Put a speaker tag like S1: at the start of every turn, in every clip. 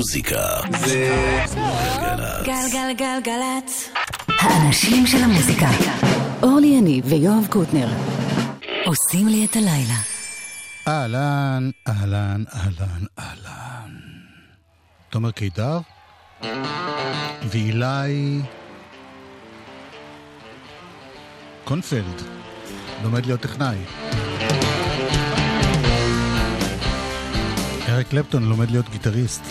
S1: מוזיקה זה
S2: גלגלגלצ.
S3: האנשים של המוזיקה. אורלי יניב ויואב קוטנר עושים לי את הלילה.
S4: אהלן, אהלן, אהלן, אהלן. תומר קידר ואילי קונפלד לומד להיות טכנאי. אריק קלפטון לומד להיות גיטריסט.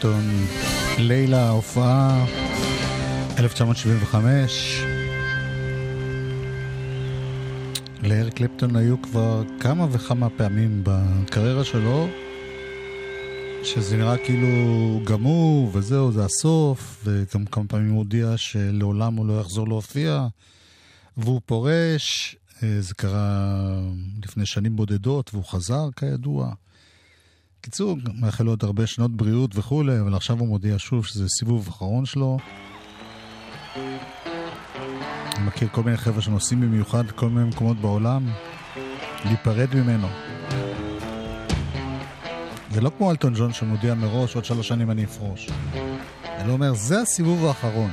S5: קלפטון, לילה, הופעה, 1975. לאריק קלפטון היו כבר כמה וכמה פעמים בקריירה שלו, שזה נראה כאילו גמור, וזהו, זה הסוף, וגם כמה פעמים הוא הודיע שלעולם הוא לא יחזור להופיע, והוא פורש. אה, זה קרה לפני שנים בודדות, והוא חזר כידוע. קיצור, מאחל לו עוד הרבה שנות בריאות וכולי, אבל עכשיו הוא מודיע שוב שזה סיבוב אחרון שלו. אני מכיר כל מיני חבר'ה שנוסעים במיוחד לכל מיני מקומות בעולם, להיפרד ממנו. זה לא כמו אלטון ג'ון שמודיע מראש, עוד שלוש שנים אני אפרוש. אני אומר, זה הסיבוב האחרון.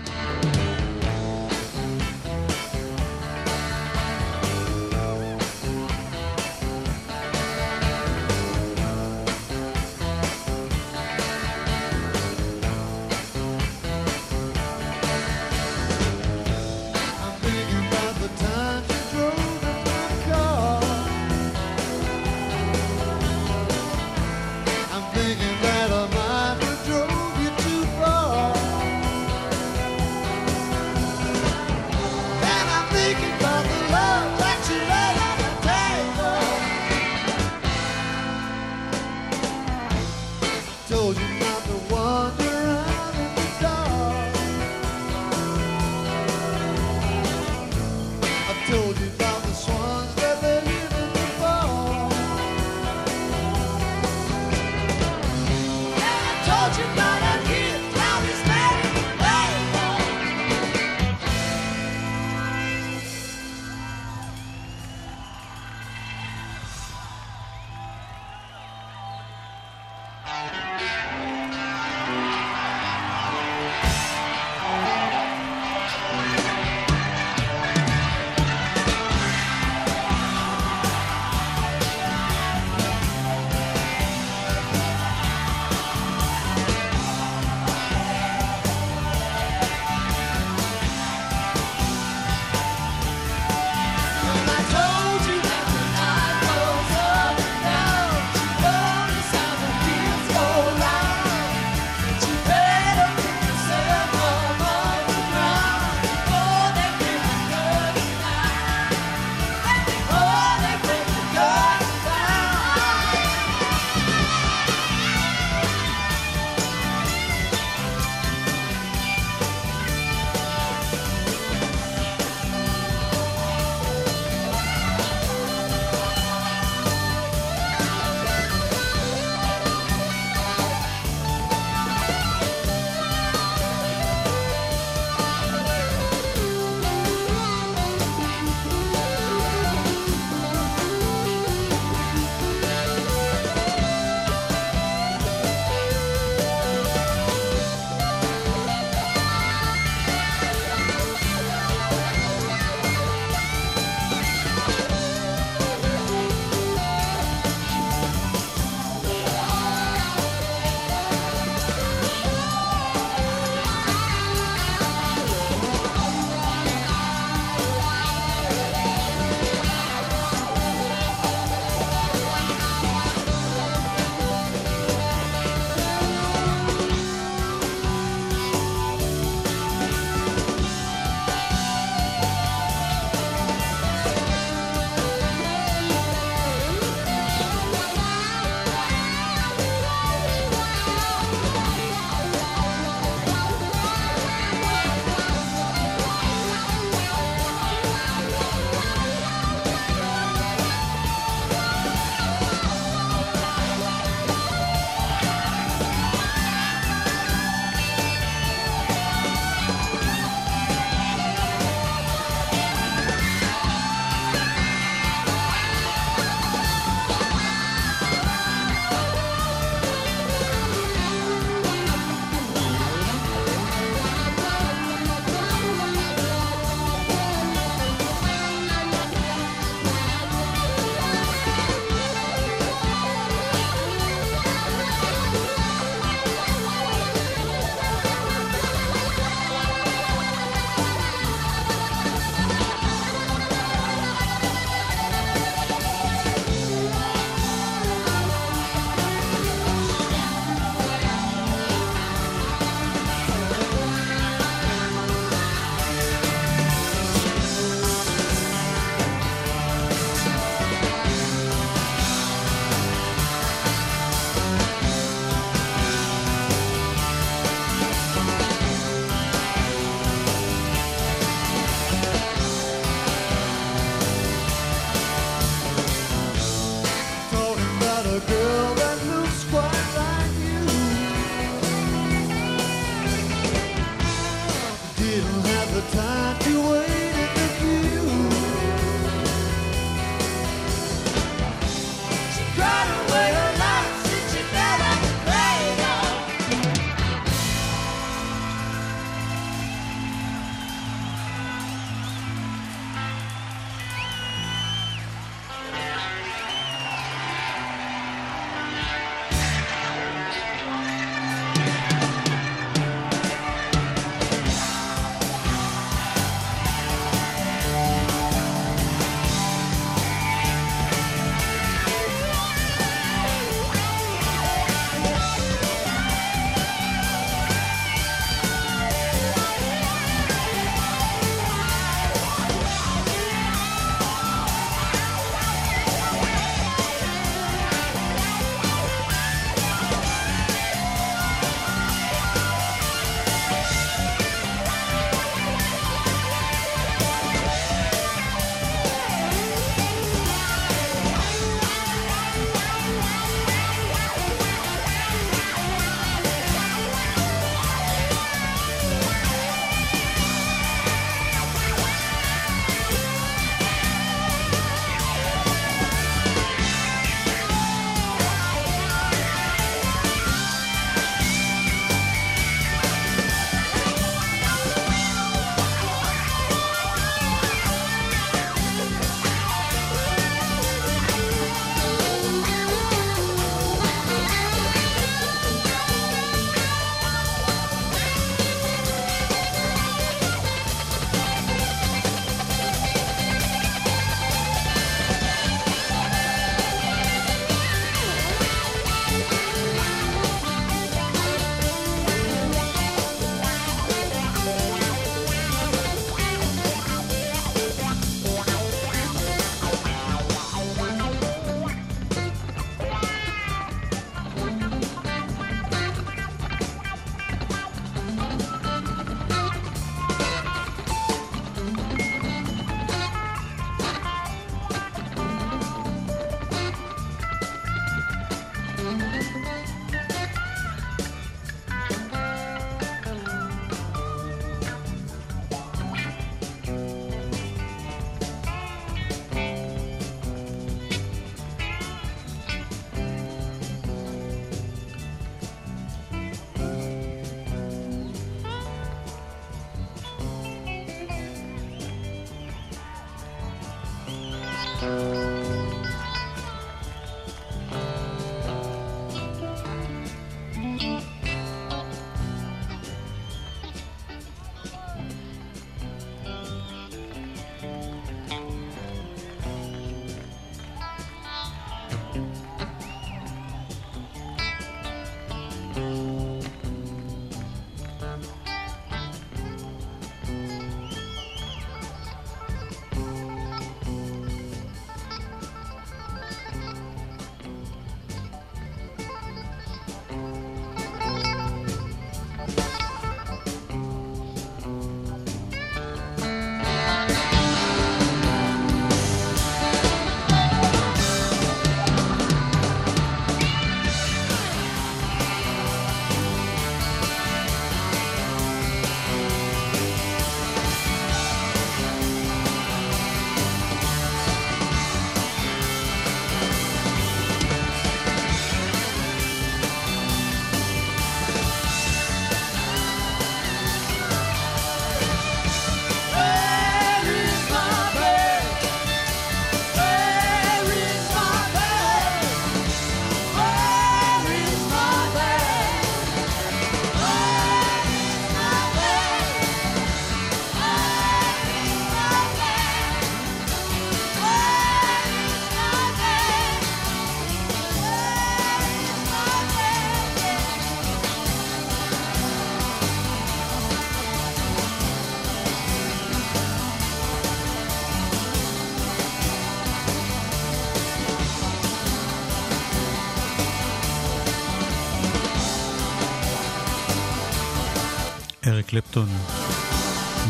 S6: קלפטון,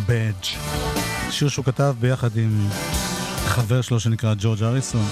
S6: בדג', שיר שהוא כתב ביחד עם חבר שלו שנקרא ג'ורג' אריסון.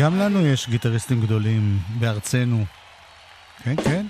S6: גם לנו יש גיטריסטים גדולים בארצנו. כן, כן.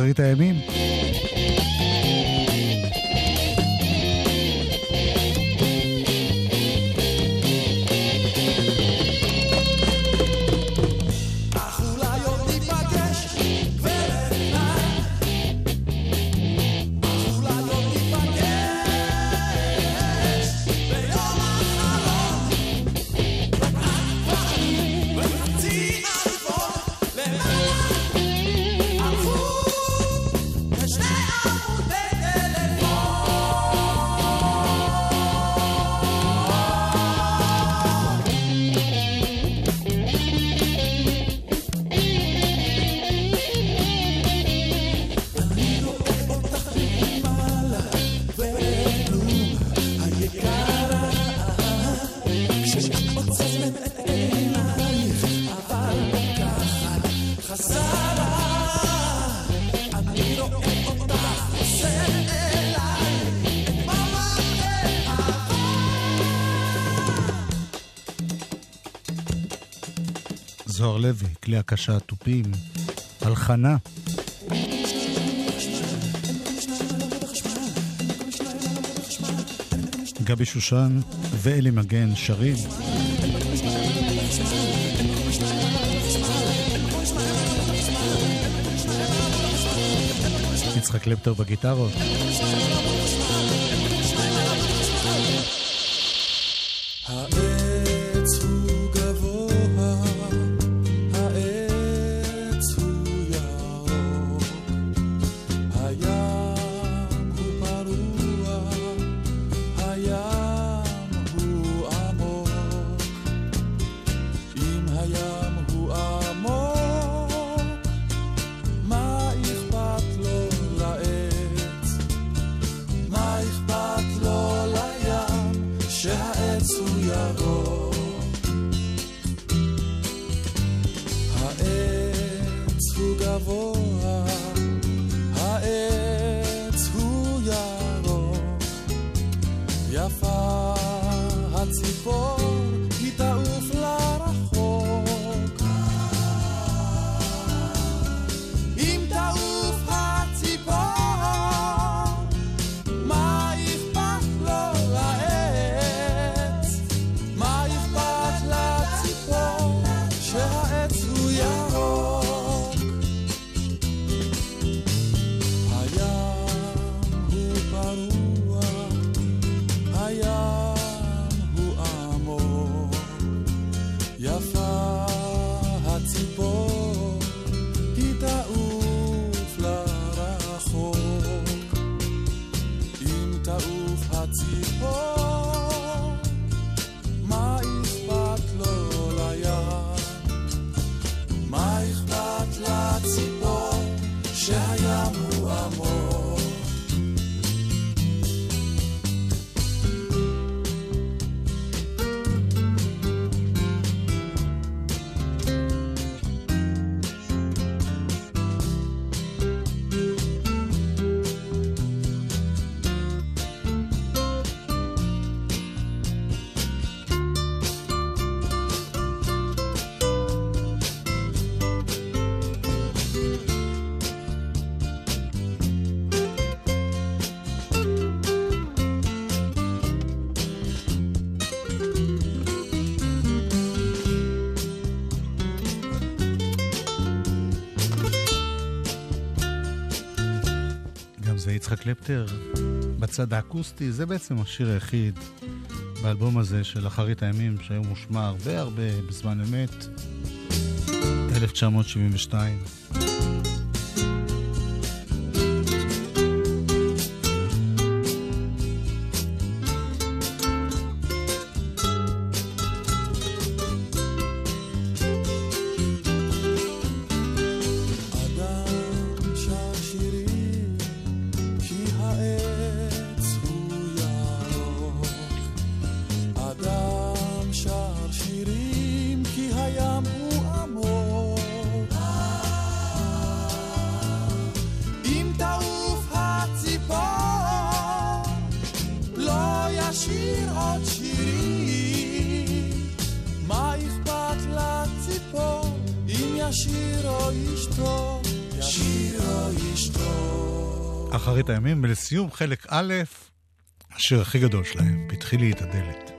S6: אחרית הימים. לוי, כלי הקשה התופים, הלחנה. גבי שושן ואלי מגן שרים. יצחק קלפטר בגיטרות. יצחק קלפטר בצד האקוסטי, זה בעצם השיר היחיד באלבום הזה של אחרית הימים, שהיום מושמע הרבה הרבה בזמן אמת, 1972. חלק א', השיר הכי גדול שלהם, פתחי לי את הדלת.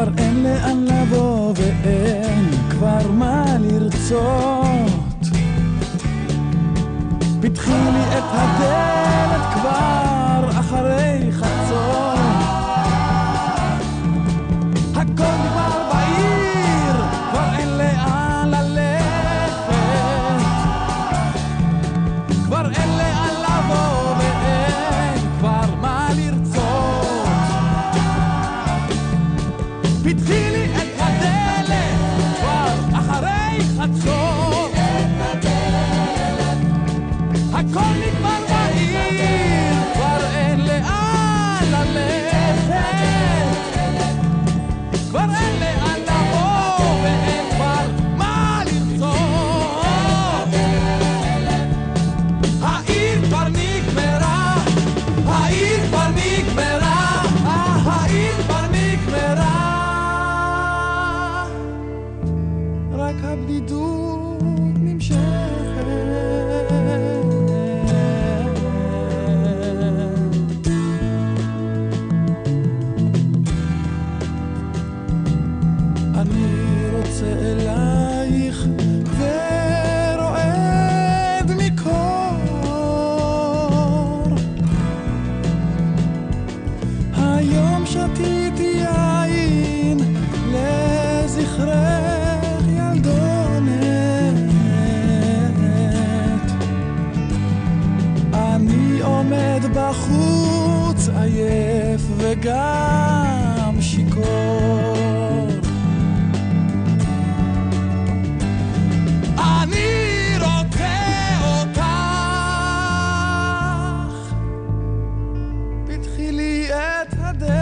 S7: כבר אין לאן לבוא ואין כבר מה לרצות. פתחי לי את הדלת
S6: כבר את הדלת.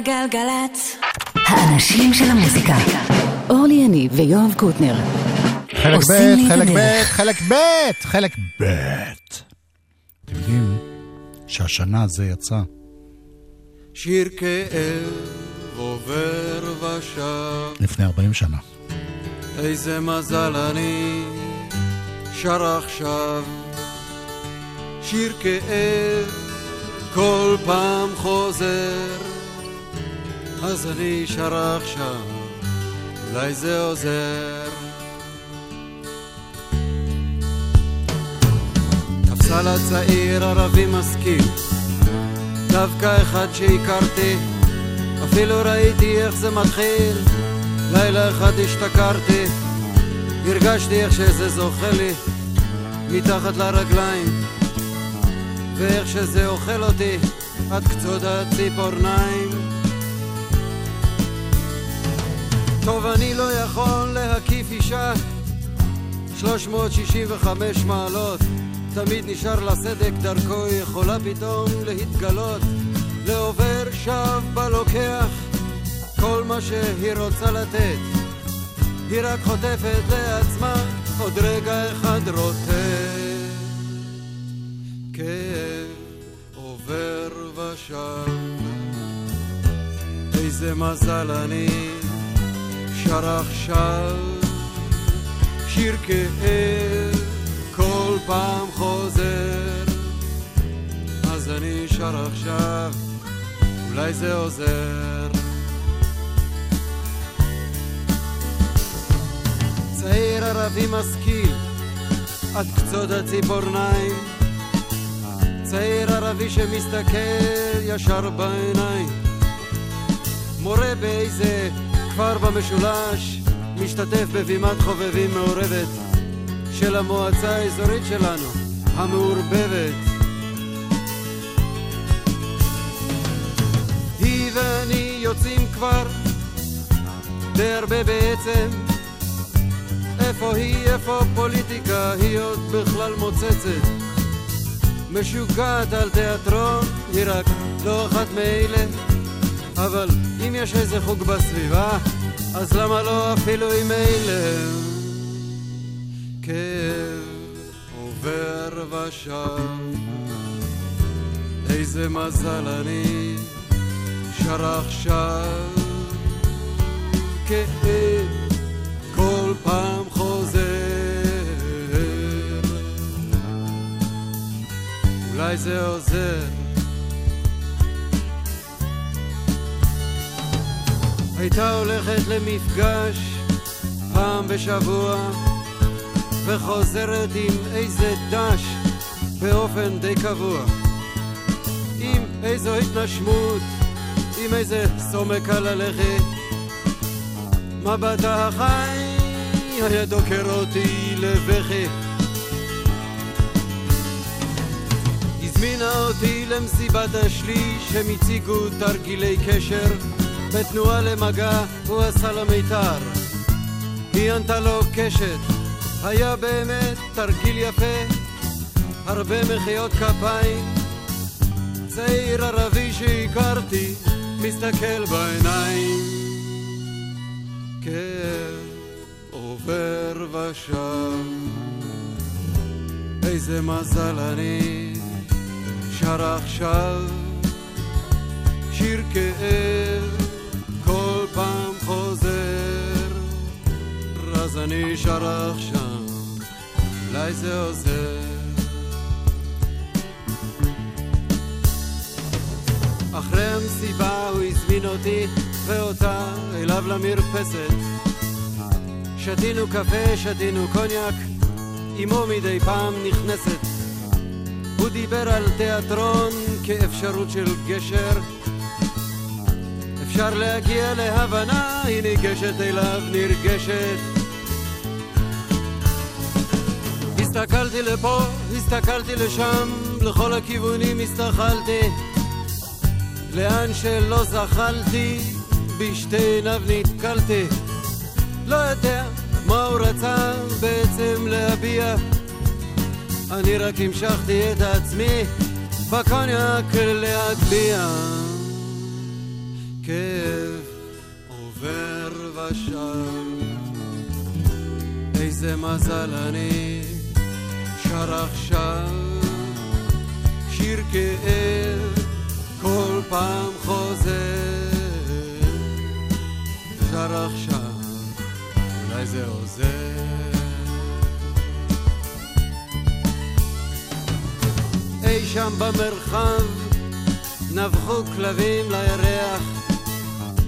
S1: גלגלצ.
S3: האנשים של המוזיקה. אורלי יניב ויואב קוטנר.
S5: חלק ב', חלק ב'. חלק ב', חלק ב'. אתם יודעים שהשנה זה יצא.
S8: שיר כאב עובר ושב,
S5: לפני 40 שנה.
S8: איזה מזל אני שר עכשיו. שיר כאב כל פעם חוזר, אז אני שר עכשיו, אולי זה עוזר. תפסל הצעיר ערבי משכיל, דווקא אחד שהכרתי, אפילו ראיתי איך זה מתחיל. לילה אחד השתכרתי, הרגשתי איך שזה זוכה לי מתחת לרגליים, ואיך שזה אוכל אותי עד קצות הציפורניים. טוב, אני לא יכול להקיף אישה 365 מעלות, תמיד נשאר לה סדק דרכו, יכולה פתאום להתגלות לעובר שב בלוקח כל מה שהיא רוצה לתת. היא רק חוטפת לעצמה עוד רגע אחד רוטט. כאב עובר ושב. איזה מזל אני שר עכשיו. שיר כאב כל פעם חוזר. אז אני שר עכשיו אולי זה עוזר. צעיר ערבי משכיל עד קצות הציפורניים. צעיר ערבי שמסתכל ישר בעיניים. מורה באיזה כפר במשולש משתתף בבימת חובבים מעורבת של המועצה האזורית שלנו, המעורבבת. היא ואני יוצאים כבר די הרבה בעצם. איפה היא, איפה פוליטיקה, היא עוד בכלל מוצצת. משוגעת על תיאטרון, היא רק לא אחת מאלה אבל אם יש איזה חוג בסביבה, אז למה לא אפילו עם אלה? כאב עובר ושב, איזה מזל אני שר עכשיו. כאב כל פעם חוזר, אולי זה עוזר הייתה הולכת למפגש פעם בשבוע וחוזרת עם איזה דש באופן די קבוע. עם איזו התנשמות, עם איזה סומק על הלכת. מבטה החי היה דוקר אותי לבכי. הזמינה אותי למסיבת השליש הם הציגו תרגילי קשר בתנועה למגע הוא עשה לה מיתר. היא ענתה לו קשת, היה באמת תרגיל יפה, הרבה מחיאות כפיים. צעיר ערבי שהכרתי, מסתכל בעיניים. כאב עובר ושב, איזה מזל אני שר עכשיו שיר כאב אז אני שר עכשיו, אולי זה עוזר. אחרי המסיבה הוא הזמין אותי ואותה אליו למרפסת. שתינו קפה, שתינו קוניאק, אמו מדי פעם נכנסת. הוא דיבר על תיאטרון כאפשרות של גשר אפשר להגיע להבנה, היא ניגשת אליו נרגשת. הסתכלתי לפה, הסתכלתי לשם, לכל הכיוונים הסתכלתי. לאן שלא זחלתי, בשתי עיניו נתקלתי. לא יודע מה הוא רצה בעצם להביע. אני רק המשכתי את עצמי בקוניאק להגביה. כאב עובר ושב. איזה מזל אני שר עכשיו שיר כאב כל פעם חוזר. שר עכשיו, אולי זה עוזר. אי שם במרחב נבחו כלבים לירח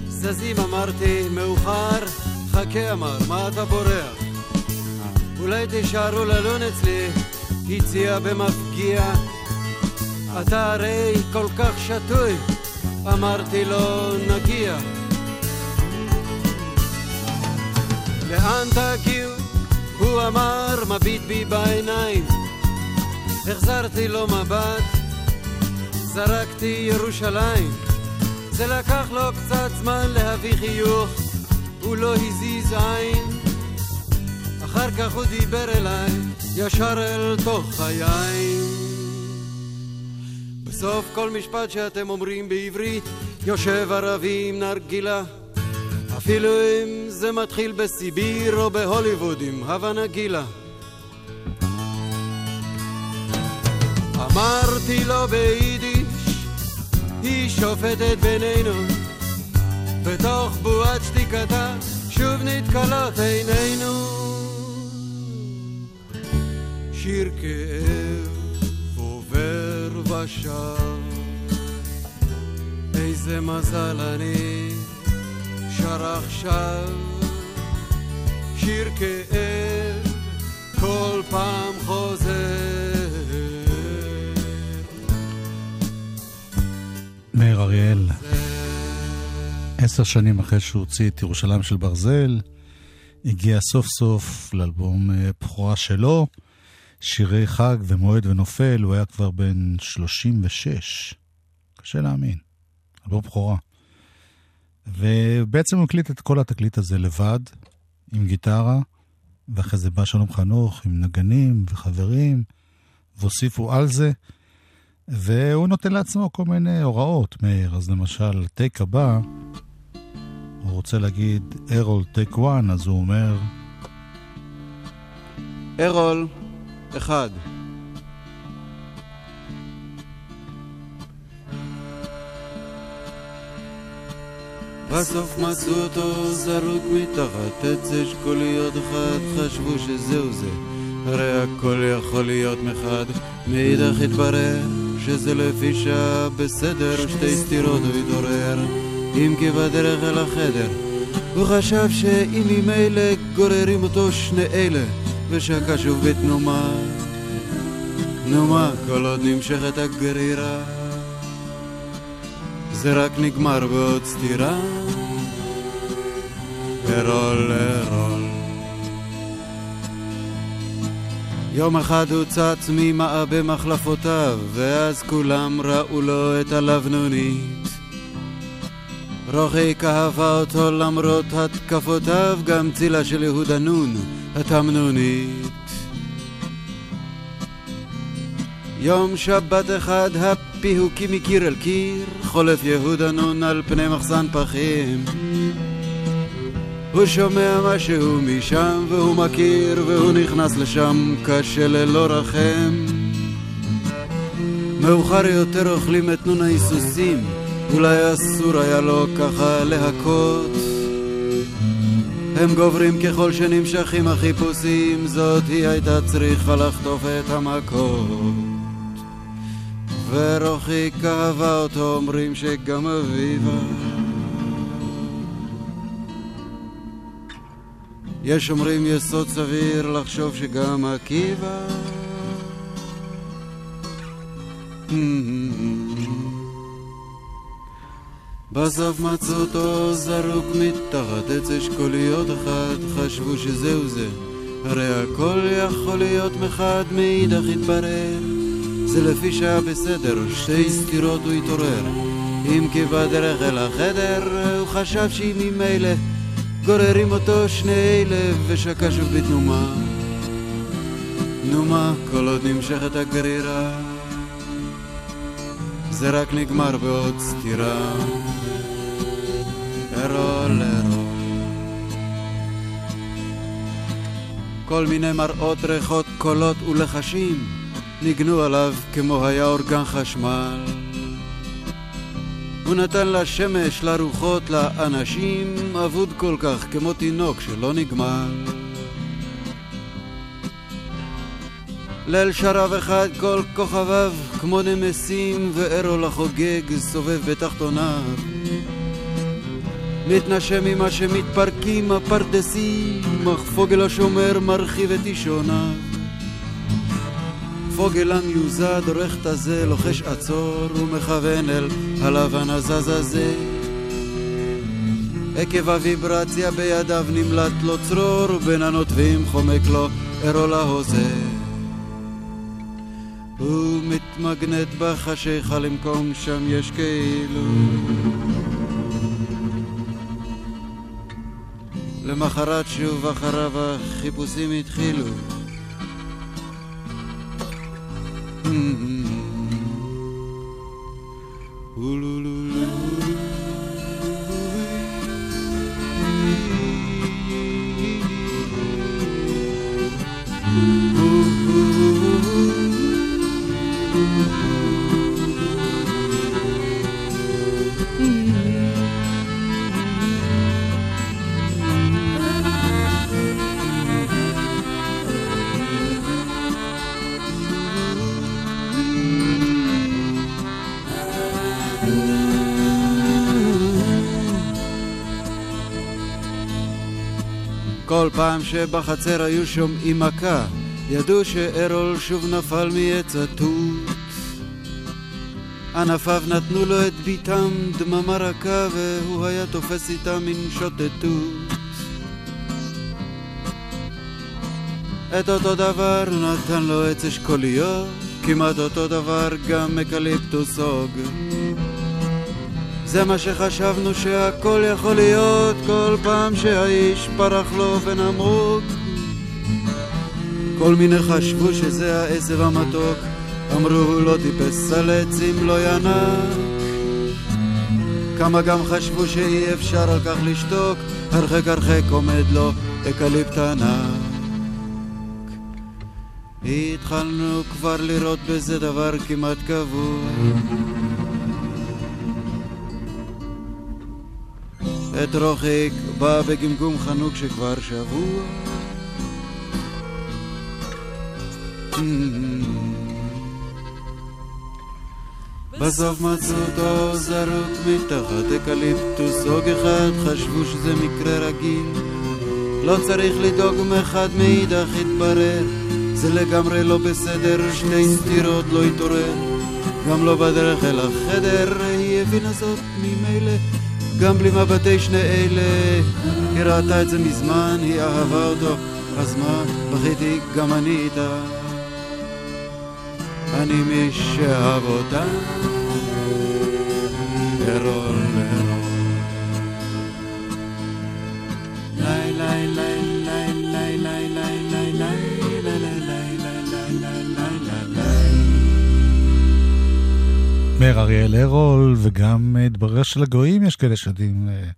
S8: זזים אמרתי, מאוחר, חכה אמר, מה אתה בורח? אולי תישארו ללון אצלי, הציע במפגיע. אתה הרי כל כך שתוי, אמרתי לו, נגיע. לאן תגיעו? הוא אמר, מביט בי בעיניים. החזרתי לו מבט, זרקתי ירושלים. זה לקח לו קצת זמן להביא חיוך, הוא לא הזיז עין. כך הוא דיבר אליי, ישר אל תוך היין. סוף כל משפט שאתם אומרים בעברית, יושב ערבי עם נרגילה. אפילו אם זה מתחיל בסיביר או בהוליווד עם הווה נגילה. אמרתי לו ביידיש, היא שופטת בינינו, בתוך בועת שתיקתה שוב נתקלות עינינו. שיר כאב עובר ושב, איזה מזל אני שר עכשיו, שיר כאב כל פעם חוזר.
S5: מאיר אריאל, עשר שנים אחרי שהוא הוציא את ירושלים של ברזל, הגיע סוף סוף לאלבום אה, בכורה שלו, שירי חג ומועד ונופל, הוא היה כבר בן 36. קשה להאמין. אלבום בכורה. ובעצם הוא הקליט את כל התקליט הזה לבד, עם גיטרה, ואחרי זה בא שלום חנוך עם נגנים וחברים, והוסיפו על זה. והוא נותן לעצמו כל מיני הוראות, מאיר. אז למשל, טייק הבא, הוא רוצה להגיד ארול טייק וואן, אז הוא אומר...
S8: ארול, אחד. בסוף מצאו אותו זרוק מתחת עץ אשכוליות אחד, חשבו שזהו זה, הרי הכל יכול להיות מחד, מאידך התברר שזה לפי שעה בסדר, שתי סתירות הוא התעורר, אם כי בדרך אל החדר, הוא חשב שאם ממילא גוררים אותו שני אלה, ושקע שוב בתנומה, נו מה, כל עוד נמשכת הגרירה זה רק נגמר בעוד סתירה. ארול, ארול. יום אחד הוא צץ ממעבה מחלפותיו, ואז כולם ראו לו את הלבנונית. רוחי אהבה אותו למרות התקפותיו, גם צילה של יהודה נון, התמנונית. יום שבת אחד הפיהוקים מקיר אל קיר, חולף יהודה נון על פני מחסן פחים. הוא שומע משהו משם והוא מכיר והוא נכנס לשם קשה ללא רחם. מאוחר יותר אוכלים את נון ההיסוסים, אולי אסור היה לו ככה להכות. הם גוברים ככל שנמשכים החיפושים, זאת היא הייתה צריכה לחטוף את המכות. ורוחי כאבה אותו, אומרים שגם אביבה. יש אומרים יסוד סביר לחשוב שגם עקיבא. בסוף מצאו אותו זרוק מתחת עץ אשכוליות אחת, חשבו שזהו זה, הרי הכל יכול להיות מחד, מאידך התברר. זה לפי שהיה בסדר, שתי סתירות הוא התעורר. אם כי בדרך אל החדר, הוא חשב שאם ממילא גוררים אותו שני אלה, ושקע שוב בתנומה. נו מה, כל עוד נמשכת הגרירה, זה רק נגמר בעוד סתירה. ארול. כל מיני מראות, ריחות, קולות ולחשים ניגנו עליו כמו היה אורגן חשמל. הוא נתן לשמש, לרוחות, לאנשים, אבוד כל כך כמו תינוק שלא נגמל. ליל שרב אחד כל כוכביו כמו נמסים וארול החוגג סובב בתחתוניו מתנשם ממה שמתפרקים הפרדסים אך פוגל השומר מרחיב את אישוניו פוגל המיוזד עורך את הזה לוחש עצור ומכוון אל הלבן הזז הזה. עקב הוויברציה בידיו נמלט לו צרור ובין הנוטבים חומק לו ארול ההוזה הוא מתמגנט בחשיכה למקום שם יש כאילו למחרת שוב אחריו החיפושים התחילו. כל שבחצר היו שומעים מכה, ידעו שארול שוב נפל מעץ התות. ענפיו נתנו לו את ביתם דממה רכה, והוא היה תופס איתם מין שוטטות. את אותו דבר נתן לו עץ אשכוליות, כמעט אותו דבר גם אקליפטוס הוג. זה מה שחשבנו שהכל יכול להיות כל פעם שהאיש פרח לו ונמרוק. כל מיני חשבו שזה העשב המתוק, אמרו הוא לא טיפס על עצים לא ינק. כמה גם חשבו שאי אפשר על כך לשתוק, הרחק הרחק עומד לו אקליפט ענק. התחלנו כבר לראות בזה דבר כמעט קבוע. את רוחיק בא בגמגום חנוק שכבר שבוע. בסוף מצאו אותו זרוק מתחת אקליפטוס, הוג אחד חשבו שזה מקרה רגיל. לא צריך לדאוג מאחד מאידך התברר זה לגמרי לא בסדר, שתי סתירות לא התעורר. גם לא בדרך אל החדר, היא הבינה זאת ממילא. גם בלי מבטי שני אלה, היא ראתה את זה מזמן, היא אהבה אותו. אז מה, בכיתי גם אני איתה. אני מי שאהב אותה, ארול
S9: אומר אריאל הרול, וגם את ברר של הגויים יש כאלה שיודעים אה,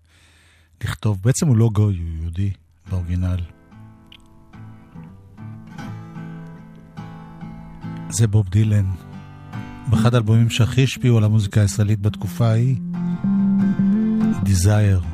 S9: לכתוב. בעצם הוא לא גוי, הוא יהודי באורגינל. זה בוב דילן. באחד האלבומים שהכי השפיעו על המוזיקה הישראלית בתקופה ההיא, Desire.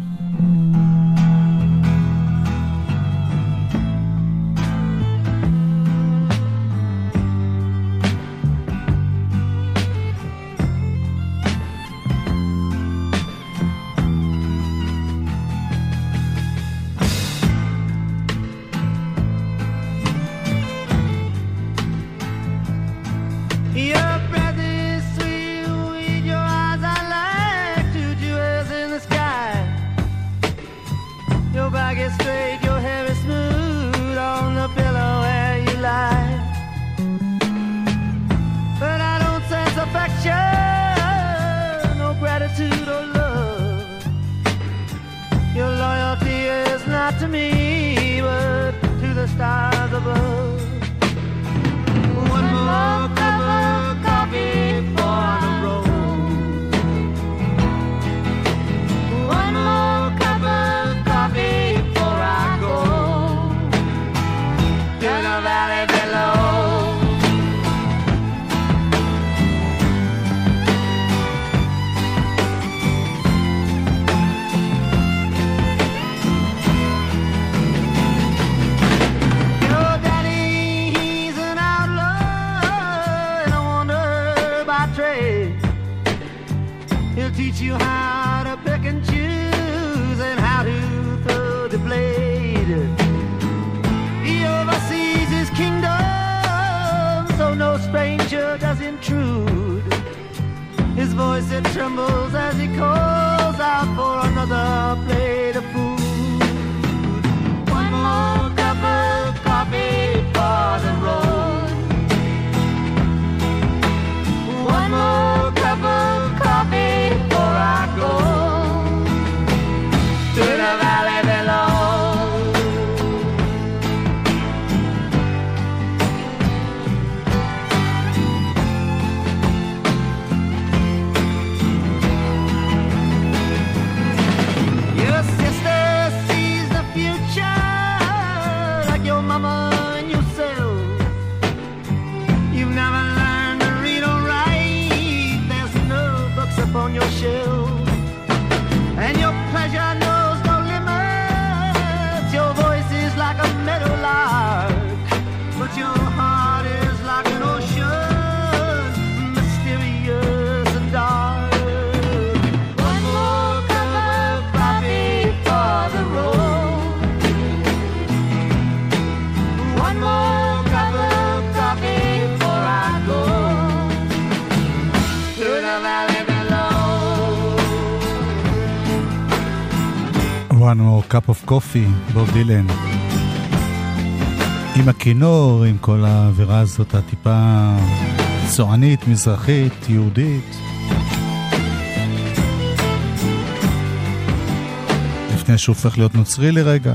S10: Cup of coffee,
S5: בוב דילן. עם הכינור, עם כל האווירה הזאת הטיפה צוענית, מזרחית, יהודית. לפני שהוא הופך להיות נוצרי לרגע.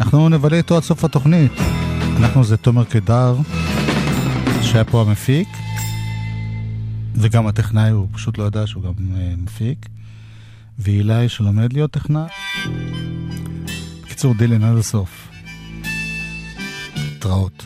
S5: אנחנו נבלה איתו עד סוף התוכנית. אנחנו זה תומר קדר, שהיה פה המפיק, וגם הטכנאי, הוא פשוט לא ידע שהוא גם אה, מפיק. ואילי שלומד להיות טכנאי. בקיצור, דילן עד הסוף. התראות.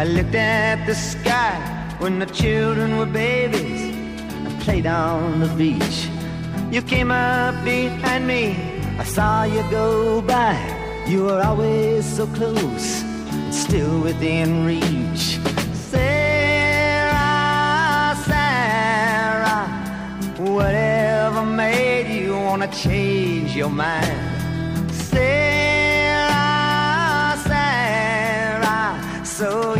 S4: I looked at the sky when the children were babies. I played on the beach. You came up behind me. I saw you go by. You were always so close, still within reach. Sarah, Sarah, whatever made you wanna change your mind? Sarah, Sarah, so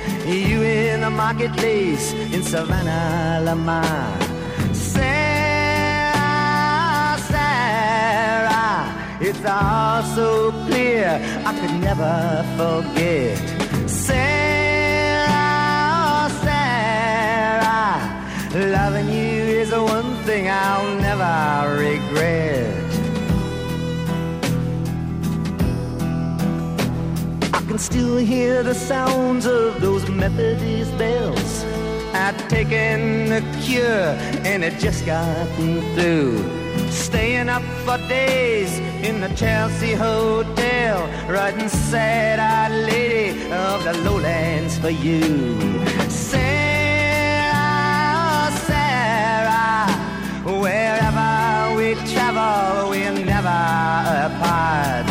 S4: you in the marketplace in Savannah, Lamar. Sarah, Sarah, it's all so clear I could never forget. Sarah, Sarah, loving you is the one thing I'll never regret. Can still hear the sounds of those Methodist bells. I'd taken the cure and it just gotten through. Staying up for days in the Chelsea Hotel, writing sad-eyed lady of the lowlands for you. Sarah, Sarah, wherever we travel, we're never apart.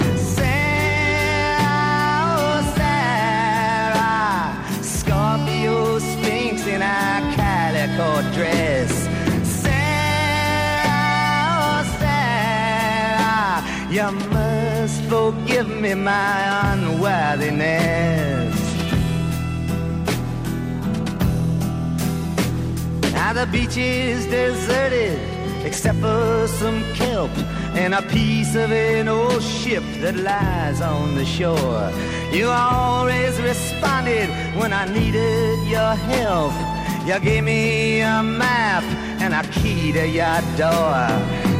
S4: In a calico dress. Sarah, oh, Sarah, you must forgive me my unworthiness. Now the beach is deserted except for some kelp and a piece of an old ship that lies on the shore. You always responded when I needed your help. You gave me a map and a key to your door.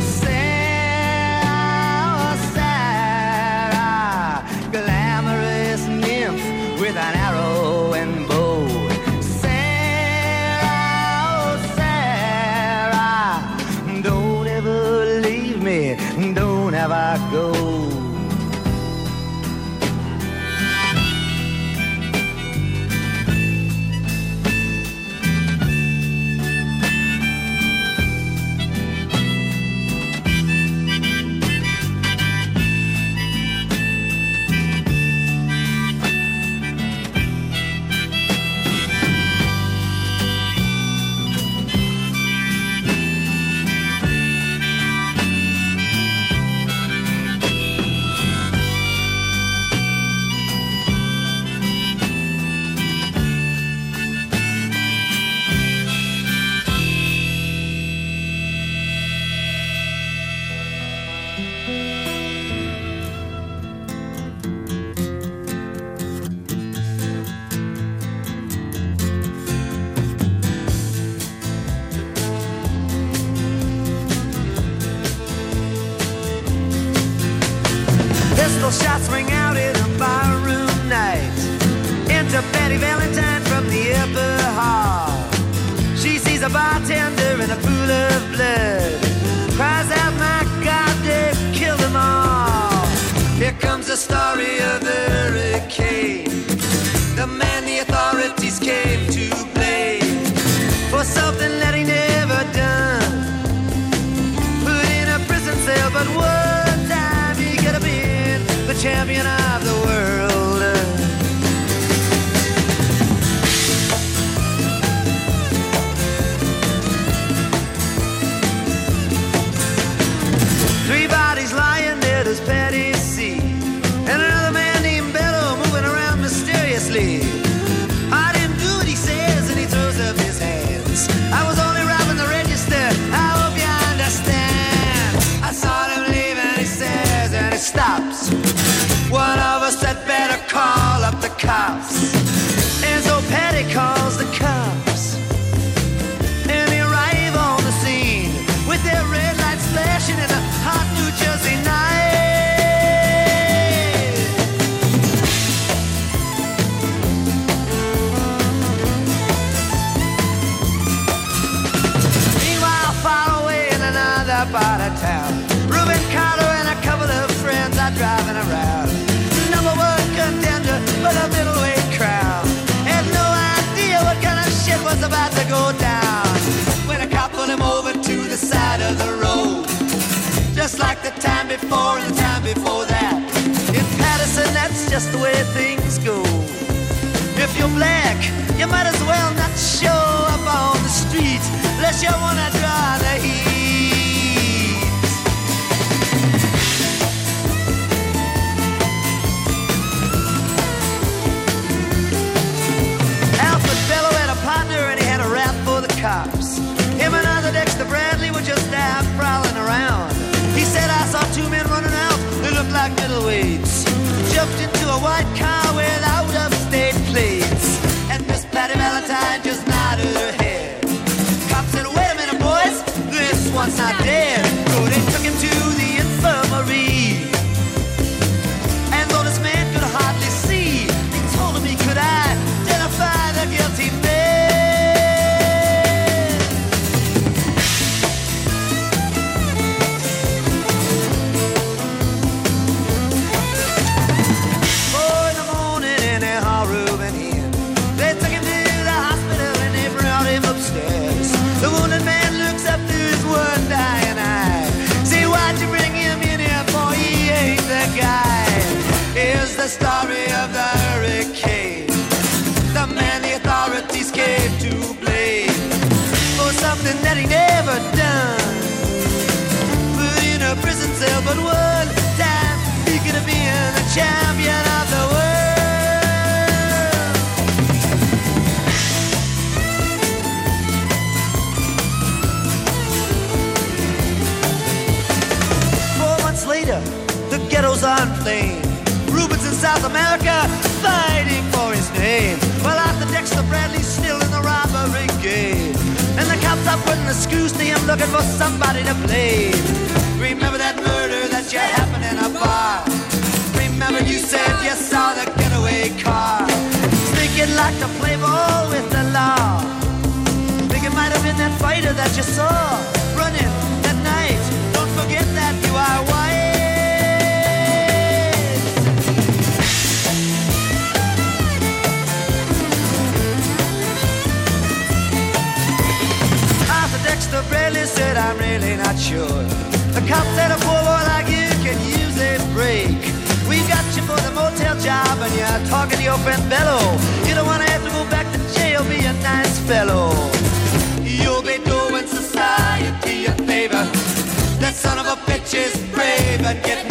S4: work, you might as well not show up on the street unless you wanna draw the heat. nice fellow. You'll be doing society a favor. That son of a bitch is brave and getting.